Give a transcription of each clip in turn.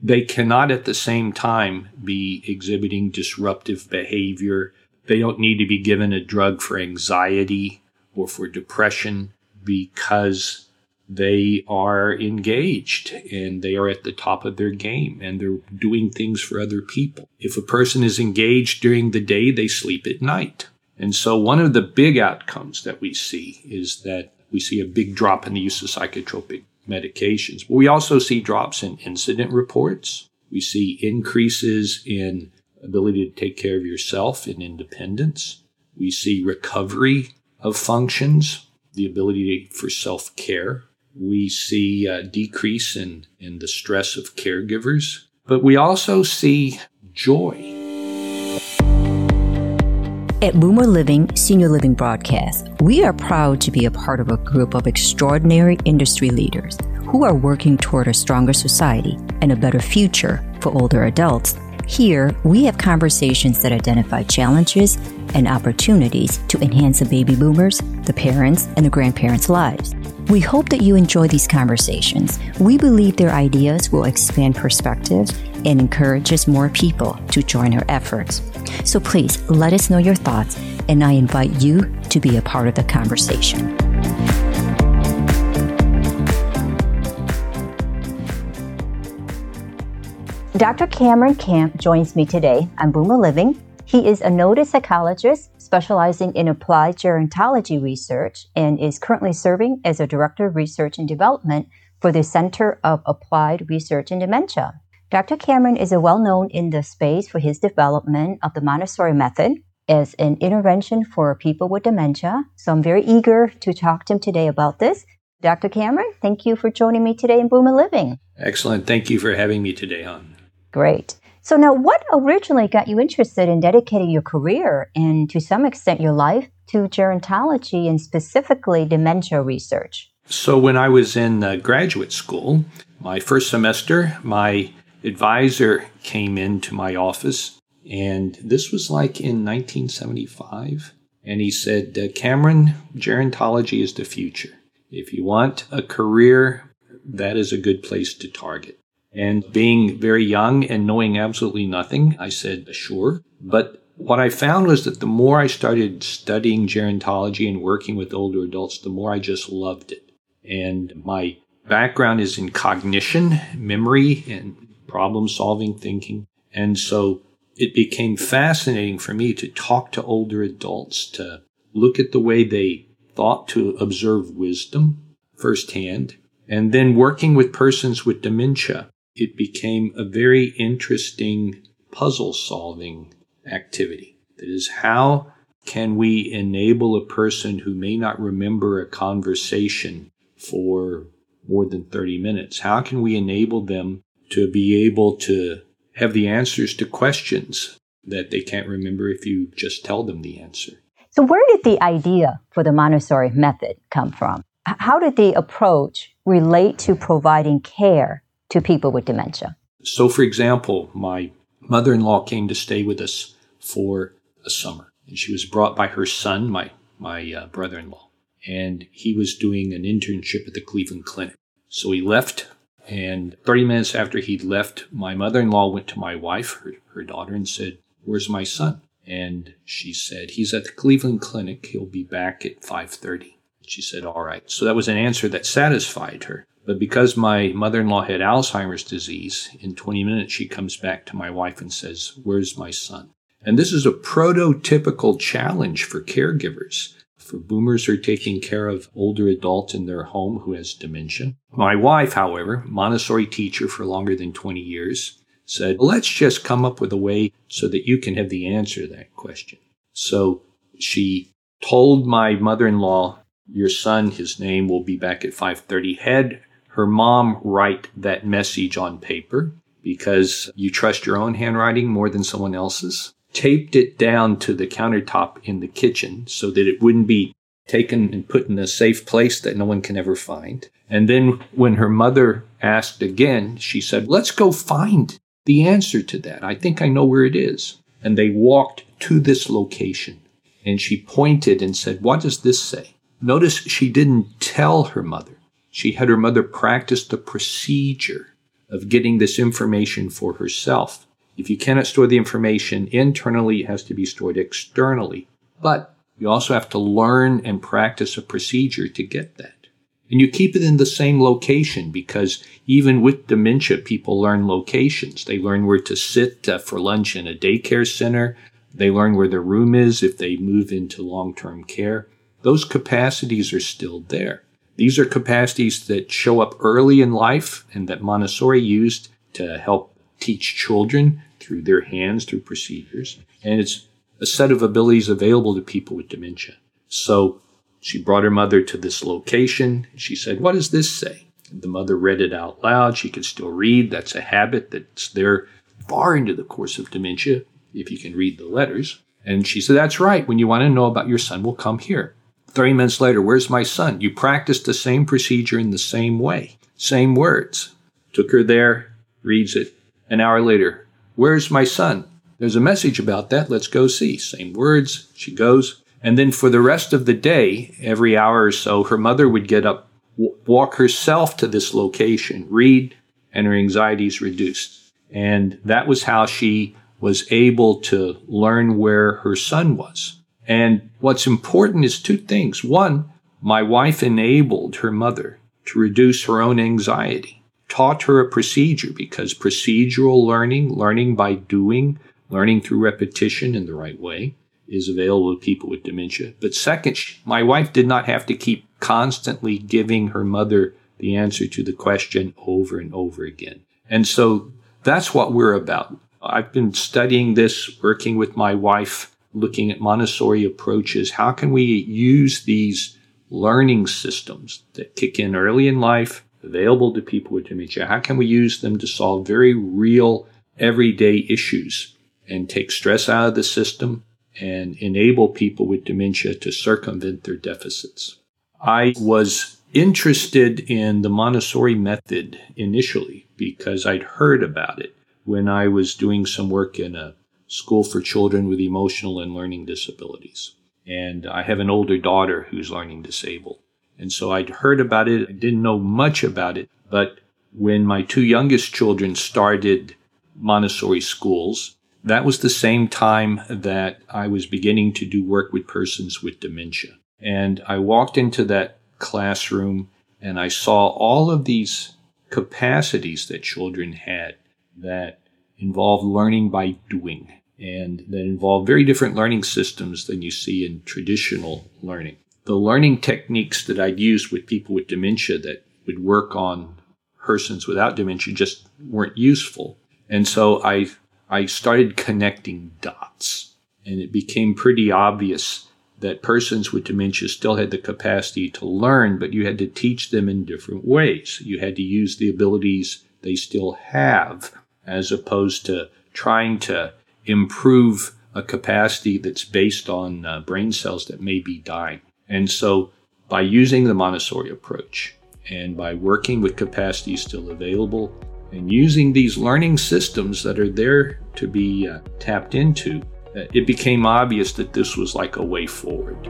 they cannot at the same time be exhibiting disruptive behavior. They don't need to be given a drug for anxiety or for depression because they are engaged and they are at the top of their game and they're doing things for other people. If a person is engaged during the day, they sleep at night. And so one of the big outcomes that we see is that we see a big drop in the use of psychotropic medications. But we also see drops in incident reports. We see increases in ability to take care of yourself and independence. We see recovery of functions, the ability for self care. We see a decrease in, in the stress of caregivers, but we also see joy. At Boomer Living Senior Living Broadcast, we are proud to be a part of a group of extraordinary industry leaders who are working toward a stronger society and a better future for older adults. Here, we have conversations that identify challenges and opportunities to enhance the baby boomers, the parents, and the grandparents' lives. We hope that you enjoy these conversations. We believe their ideas will expand perspectives and encourages more people to join our efforts. So please let us know your thoughts, and I invite you to be a part of the conversation. Dr. Cameron Camp joins me today on Boomer Living. He is a noted psychologist specializing in applied gerontology research and is currently serving as a director of research and development for the Center of Applied Research in Dementia. Dr. Cameron is well known in the space for his development of the Montessori method as an intervention for people with dementia. So I'm very eager to talk to him today about this. Dr. Cameron, thank you for joining me today in Boom Boomer Living. Excellent. Thank you for having me today, hon. Great. So now what originally got you interested in dedicating your career and to some extent your life to gerontology and specifically dementia research? So when I was in uh, graduate school, my first semester, my advisor came into my office, and this was like in 1975. And he said, uh, Cameron, gerontology is the future. If you want a career, that is a good place to target. And being very young and knowing absolutely nothing, I said, sure. But what I found was that the more I started studying gerontology and working with older adults, the more I just loved it. And my background is in cognition, memory, and problem solving thinking. And so it became fascinating for me to talk to older adults, to look at the way they thought to observe wisdom firsthand. And then working with persons with dementia, it became a very interesting puzzle solving activity. That is, how can we enable a person who may not remember a conversation for more than 30 minutes? How can we enable them to be able to have the answers to questions that they can't remember if you just tell them the answer. So, where did the idea for the Montessori method come from? How did the approach relate to providing care to people with dementia? So, for example, my mother in law came to stay with us for a summer, and she was brought by her son, my, my uh, brother in law, and he was doing an internship at the Cleveland Clinic. So, he left and 30 minutes after he'd left, my mother in law went to my wife, her, her daughter, and said, Where's my son? And she said, He's at the Cleveland Clinic. He'll be back at 5:30. She said, All right. So that was an answer that satisfied her. But because my mother in law had Alzheimer's disease, in 20 minutes she comes back to my wife and says, Where's my son? And this is a prototypical challenge for caregivers for boomers are taking care of older adults in their home who has dementia. My wife, however, Montessori teacher for longer than 20 years, said, let's just come up with a way so that you can have the answer to that question. So she told my mother-in-law, your son, his name will be back at 5.30, had her mom write that message on paper because you trust your own handwriting more than someone else's taped it down to the countertop in the kitchen so that it wouldn't be taken and put in a safe place that no one can ever find. And then when her mother asked again, she said, Let's go find the answer to that. I think I know where it is. And they walked to this location. And she pointed and said, What does this say? Notice she didn't tell her mother. She had her mother practice the procedure of getting this information for herself. If you cannot store the information internally, it has to be stored externally. But you also have to learn and practice a procedure to get that. And you keep it in the same location because even with dementia, people learn locations. They learn where to sit uh, for lunch in a daycare center. They learn where their room is if they move into long term care. Those capacities are still there. These are capacities that show up early in life and that Montessori used to help teach children through their hands, through procedures. And it's a set of abilities available to people with dementia. So she brought her mother to this location. She said, What does this say? The mother read it out loud. She could still read. That's a habit that's there far into the course of dementia, if you can read the letters. And she said, That's right. When you want to know about your son, we'll come here. 30 minutes later, where's my son? You practiced the same procedure in the same way, same words. Took her there, reads it. An hour later, where's my son? There's a message about that. Let's go see. Same words. She goes. And then for the rest of the day, every hour or so, her mother would get up, walk herself to this location, read, and her anxiety is reduced. And that was how she was able to learn where her son was. And what's important is two things. One, my wife enabled her mother to reduce her own anxiety, taught her a procedure because procedural learning, learning by doing, learning through repetition in the right way, is available to people with dementia. But second, my wife did not have to keep constantly giving her mother the answer to the question over and over again. And so that's what we're about. I've been studying this, working with my wife, looking at Montessori approaches. How can we use these learning systems that kick in early in life, available to people with dementia? How can we use them to solve very real, everyday issues and take stress out of the system and enable people with dementia to circumvent their deficits. I was interested in the Montessori method initially because I'd heard about it when I was doing some work in a school for children with emotional and learning disabilities. And I have an older daughter who's learning disabled. And so I'd heard about it. I didn't know much about it. But when my two youngest children started Montessori schools, that was the same time that I was beginning to do work with persons with dementia. And I walked into that classroom and I saw all of these capacities that children had that involved learning by doing and that involve very different learning systems than you see in traditional learning. The learning techniques that I'd used with people with dementia that would work on persons without dementia just weren't useful. And so I I started connecting dots. And it became pretty obvious that persons with dementia still had the capacity to learn, but you had to teach them in different ways. You had to use the abilities they still have, as opposed to trying to improve a capacity that's based on uh, brain cells that may be dying. And so, by using the Montessori approach and by working with capacities still available, and using these learning systems that are there to be uh, tapped into, uh, it became obvious that this was like a way forward.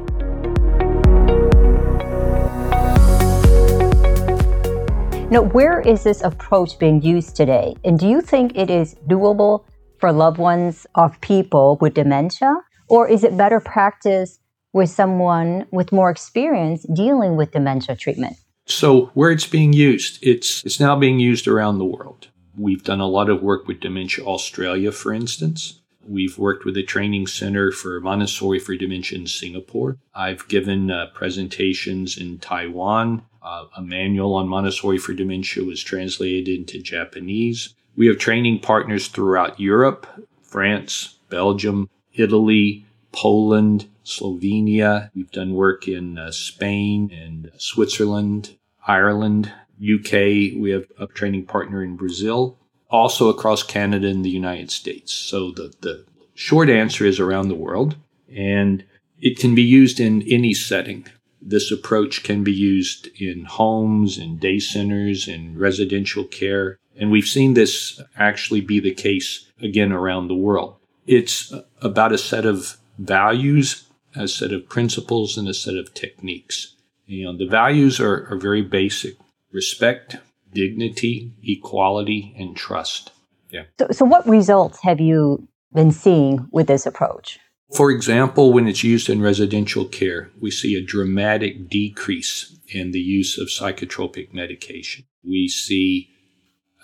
Now, where is this approach being used today? And do you think it is doable for loved ones of people with dementia? Or is it better practice with someone with more experience dealing with dementia treatment? So where it's being used, it's it's now being used around the world. We've done a lot of work with Dementia Australia, for instance. We've worked with a training center for Montessori for dementia in Singapore. I've given uh, presentations in Taiwan. Uh, a manual on Montessori for dementia was translated into Japanese. We have training partners throughout Europe, France, Belgium, Italy, Poland, Slovenia. We've done work in uh, Spain and Switzerland, Ireland, UK. We have a training partner in Brazil, also across Canada and the United States. So the, the short answer is around the world, and it can be used in any setting. This approach can be used in homes, in day centers, in residential care. And we've seen this actually be the case again around the world. It's about a set of values, a set of principles, and a set of techniques. You know, the values are, are very basic respect, dignity, equality, and trust. Yeah. So, so what results have you been seeing with this approach? For example, when it's used in residential care, we see a dramatic decrease in the use of psychotropic medication. We see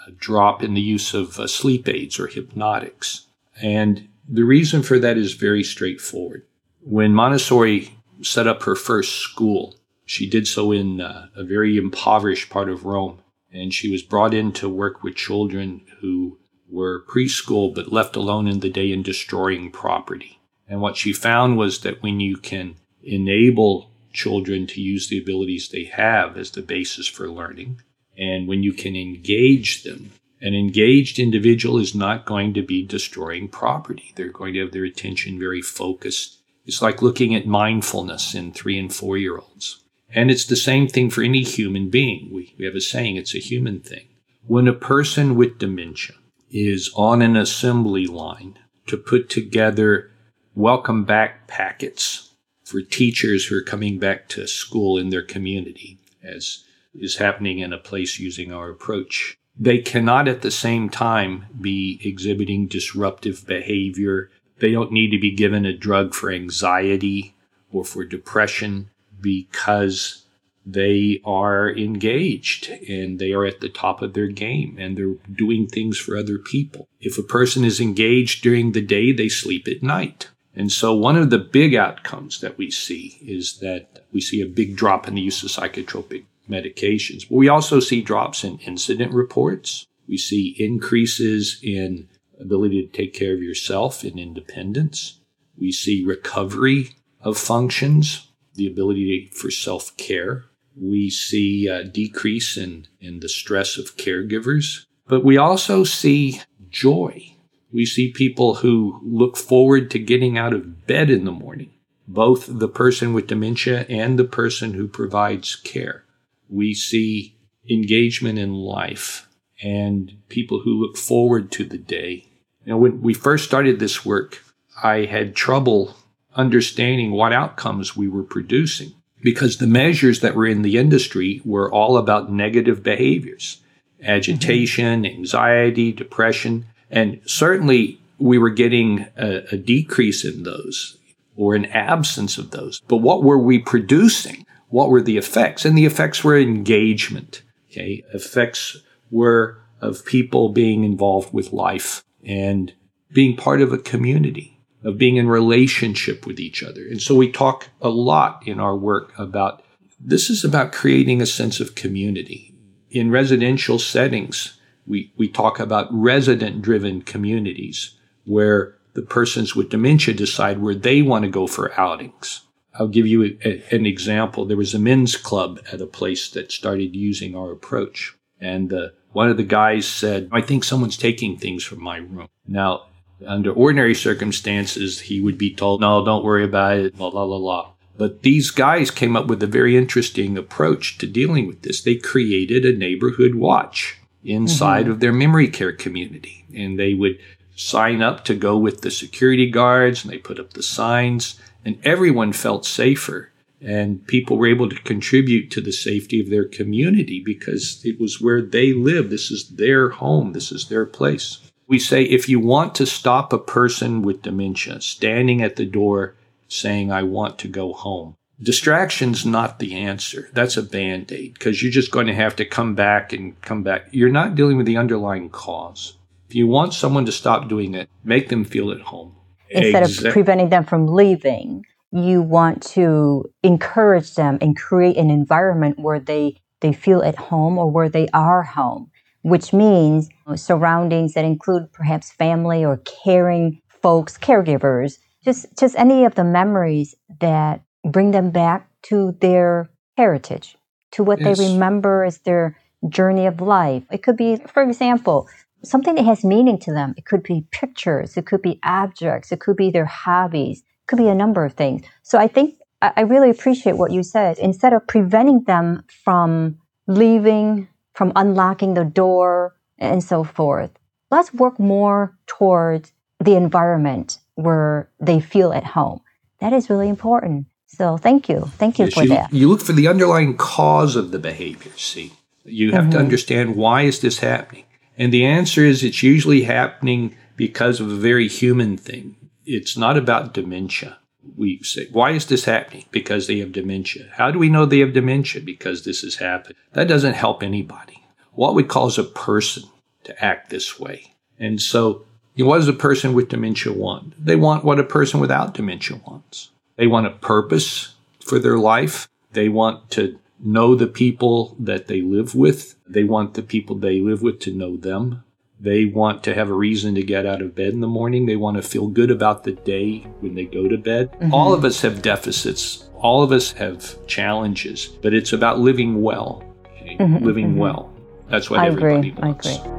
a drop in the use of uh, sleep aids or hypnotics. And the reason for that is very straightforward. When Montessori set up her first school, she did so in uh, a very impoverished part of Rome. And she was brought in to work with children who were preschool but left alone in the day and destroying property. And what she found was that when you can enable children to use the abilities they have as the basis for learning, and when you can engage them, an engaged individual is not going to be destroying property. They're going to have their attention very focused. It's like looking at mindfulness in three and four year olds. And it's the same thing for any human being. We, we have a saying, it's a human thing. When a person with dementia is on an assembly line to put together welcome back packets for teachers who are coming back to school in their community, as is happening in a place using our approach. They cannot at the same time be exhibiting disruptive behavior. They don't need to be given a drug for anxiety or for depression because they are engaged and they are at the top of their game and they're doing things for other people. If a person is engaged during the day, they sleep at night. And so one of the big outcomes that we see is that we see a big drop in the use of psychotropic medications. But we also see drops in incident reports. We see increases in ability to take care of yourself in independence. We see recovery of functions, the ability for self care. We see a decrease in, in the stress of caregivers, but we also see joy we see people who look forward to getting out of bed in the morning, both the person with dementia and the person who provides care. We see engagement in life and people who look forward to the day. You know, when we first started this work, I had trouble understanding what outcomes we were producing because the measures that were in the industry were all about negative behaviors agitation, mm-hmm. anxiety, depression. And certainly we were getting a, a decrease in those or an absence of those. But what were we producing? What were the effects? And the effects were engagement. Okay. Effects were of people being involved with life and being part of a community, of being in relationship with each other. And so we talk a lot in our work about this is about creating a sense of community. In residential settings, we, we talk about resident driven communities where the persons with dementia decide where they want to go for outings. I'll give you a, an example. There was a men's club at a place that started using our approach. And uh, one of the guys said, I think someone's taking things from my room. Now, under ordinary circumstances, he would be told, no, don't worry about it, blah, blah, blah, blah. But these guys came up with a very interesting approach to dealing with this. They created a neighborhood watch inside mm-hmm. of their memory care community. And they would sign up to go with the security guards and they put up the signs and everyone felt safer and people were able to contribute to the safety of their community because it was where they live. This is their home. This is their place. We say if you want to stop a person with dementia standing at the door saying, I want to go home, Distraction's not the answer. That's a band aid because you're just going to have to come back and come back. You're not dealing with the underlying cause. If you want someone to stop doing it, make them feel at home. Instead of preventing them from leaving, you want to encourage them and create an environment where they, they feel at home or where they are home, which means surroundings that include perhaps family or caring folks, caregivers, just, just any of the memories that bring them back to their heritage, to what yes. they remember as their journey of life. It could be, for example, something that has meaning to them. It could be pictures, it could be objects, it could be their hobbies, could be a number of things. So I think I really appreciate what you said. Instead of preventing them from leaving, from unlocking the door, and so forth, let's work more towards the environment where they feel at home. That is really important. So thank you. Thank you yes, for you, that. You look for the underlying cause of the behavior, see? You have mm-hmm. to understand why is this happening? And the answer is it's usually happening because of a very human thing. It's not about dementia. We say, why is this happening? Because they have dementia. How do we know they have dementia? Because this has happened. That doesn't help anybody. What would cause a person to act this way? And so, what does a person with dementia want? They want what a person without dementia wants. They want a purpose for their life. They want to know the people that they live with. They want the people they live with to know them. They want to have a reason to get out of bed in the morning. They want to feel good about the day when they go to bed. Mm-hmm. All of us have deficits. All of us have challenges, but it's about living well. Okay? Mm-hmm, living mm-hmm. well. That's what I everybody agree. wants. I agree.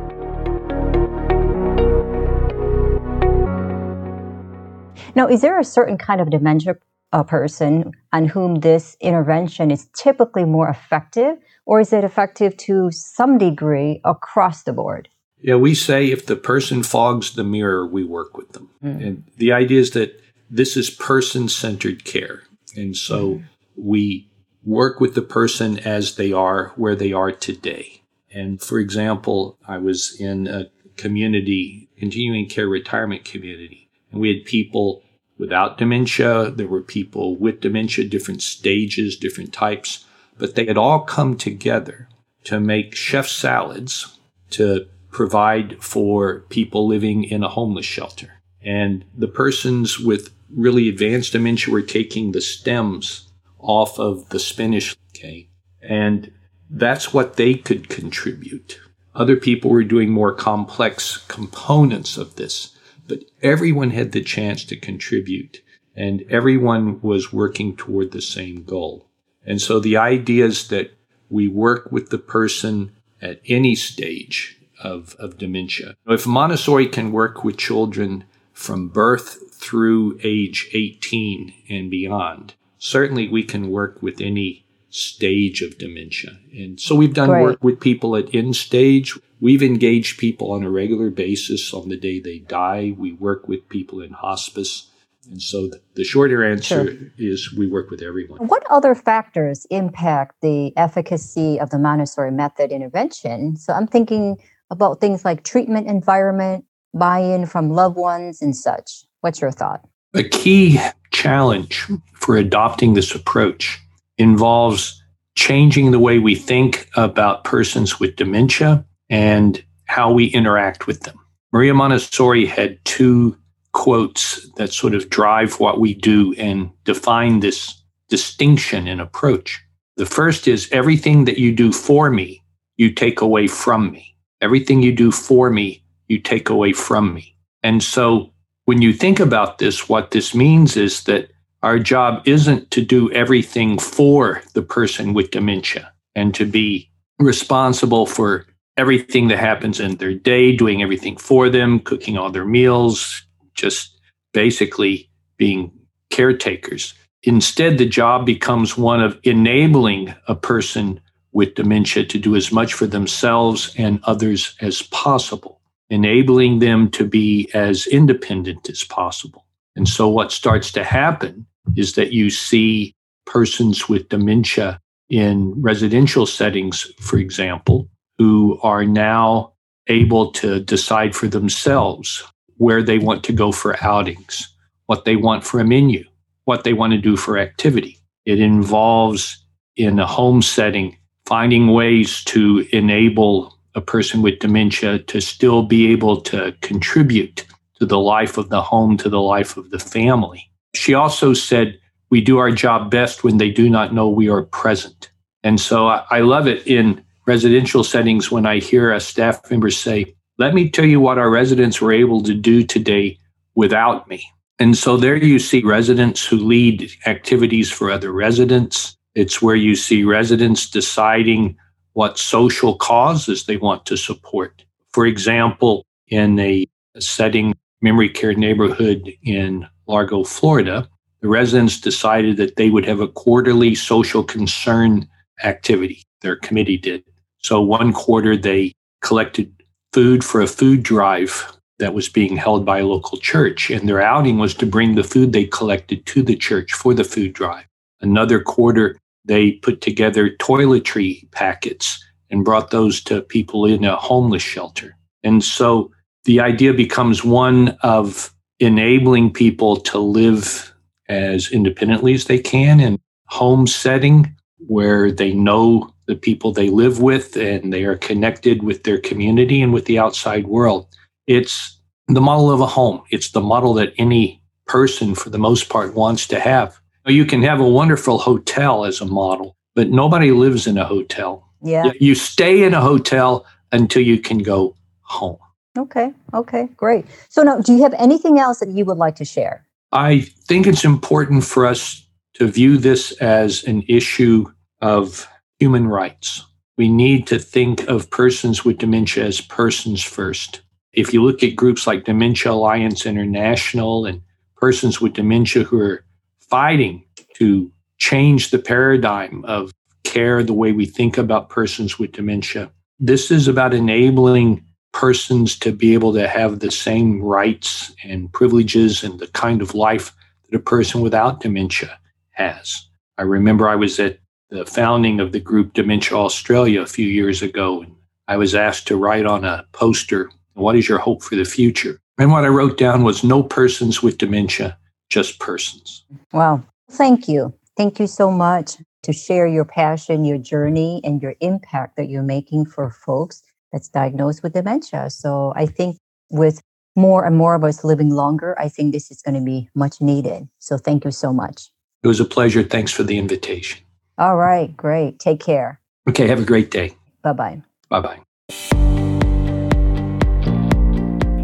Now, is there a certain kind of dementia a person on whom this intervention is typically more effective, or is it effective to some degree across the board? Yeah, we say if the person fogs the mirror, we work with them. Mm. And the idea is that this is person centered care. And so mm. we work with the person as they are, where they are today. And for example, I was in a community, continuing care retirement community, and we had people without dementia. There were people with dementia, different stages, different types, but they had all come together to make chef salads to provide for people living in a homeless shelter. And the persons with really advanced dementia were taking the stems off of the spinach, okay? And that's what they could contribute. Other people were doing more complex components of this but everyone had the chance to contribute and everyone was working toward the same goal. And so the idea is that we work with the person at any stage of, of dementia. If Montessori can work with children from birth through age 18 and beyond, certainly we can work with any stage of dementia. And so we've done work with people at end stage. We've engaged people on a regular basis on the day they die. We work with people in hospice. And so the shorter answer sure. is we work with everyone. What other factors impact the efficacy of the Montessori method intervention? So I'm thinking about things like treatment environment, buy in from loved ones, and such. What's your thought? A key challenge for adopting this approach involves changing the way we think about persons with dementia and how we interact with them. Maria Montessori had two quotes that sort of drive what we do and define this distinction in approach. The first is everything that you do for me, you take away from me. Everything you do for me, you take away from me. And so when you think about this, what this means is that our job isn't to do everything for the person with dementia and to be responsible for everything that happens in their day, doing everything for them, cooking all their meals, just basically being caretakers. Instead, the job becomes one of enabling a person with dementia to do as much for themselves and others as possible, enabling them to be as independent as possible. And so, what starts to happen is that you see persons with dementia in residential settings, for example, who are now able to decide for themselves where they want to go for outings, what they want for a menu, what they want to do for activity. It involves, in a home setting, finding ways to enable a person with dementia to still be able to contribute to the life of the home, to the life of the family. She also said, We do our job best when they do not know we are present. And so I, I love it in residential settings when I hear a staff member say, Let me tell you what our residents were able to do today without me. And so there you see residents who lead activities for other residents. It's where you see residents deciding what social causes they want to support. For example, in a setting, memory care neighborhood in Largo, Florida, the residents decided that they would have a quarterly social concern activity. Their committee did. So one quarter they collected food for a food drive that was being held by a local church. And their outing was to bring the food they collected to the church for the food drive. Another quarter, they put together toiletry packets and brought those to people in a homeless shelter. And so the idea becomes one of enabling people to live as independently as they can in home setting where they know the people they live with and they are connected with their community and with the outside world. It's the model of a home. It's the model that any person, for the most part, wants to have. You can have a wonderful hotel as a model, but nobody lives in a hotel. Yeah. You stay in a hotel until you can go home. Okay. Okay. Great. So now, do you have anything else that you would like to share? I think it's important for us to view this as an issue of human rights. We need to think of persons with dementia as persons first. If you look at groups like Dementia Alliance International and persons with dementia who are fighting to change the paradigm of care, the way we think about persons with dementia, this is about enabling persons to be able to have the same rights and privileges and the kind of life that a person without dementia has. I remember I was at the founding of the group Dementia Australia a few years ago, and I was asked to write on a poster, What is your hope for the future? And what I wrote down was no persons with dementia, just persons. Wow. Thank you. Thank you so much to share your passion, your journey, and your impact that you're making for folks that's diagnosed with dementia. So I think with more and more of us living longer, I think this is going to be much needed. So thank you so much. It was a pleasure. Thanks for the invitation. All right, great. Take care. Okay, have a great day. Bye bye. Bye bye.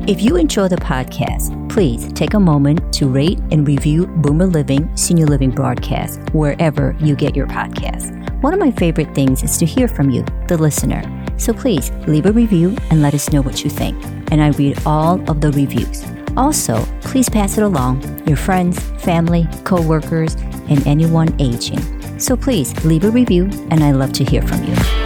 If you enjoy the podcast, please take a moment to rate and review Boomer Living Senior Living Broadcast wherever you get your podcasts. One of my favorite things is to hear from you, the listener. So please leave a review and let us know what you think. And I read all of the reviews. Also, please pass it along your friends, family, co-workers, and anyone aging. So please leave a review and I love to hear from you.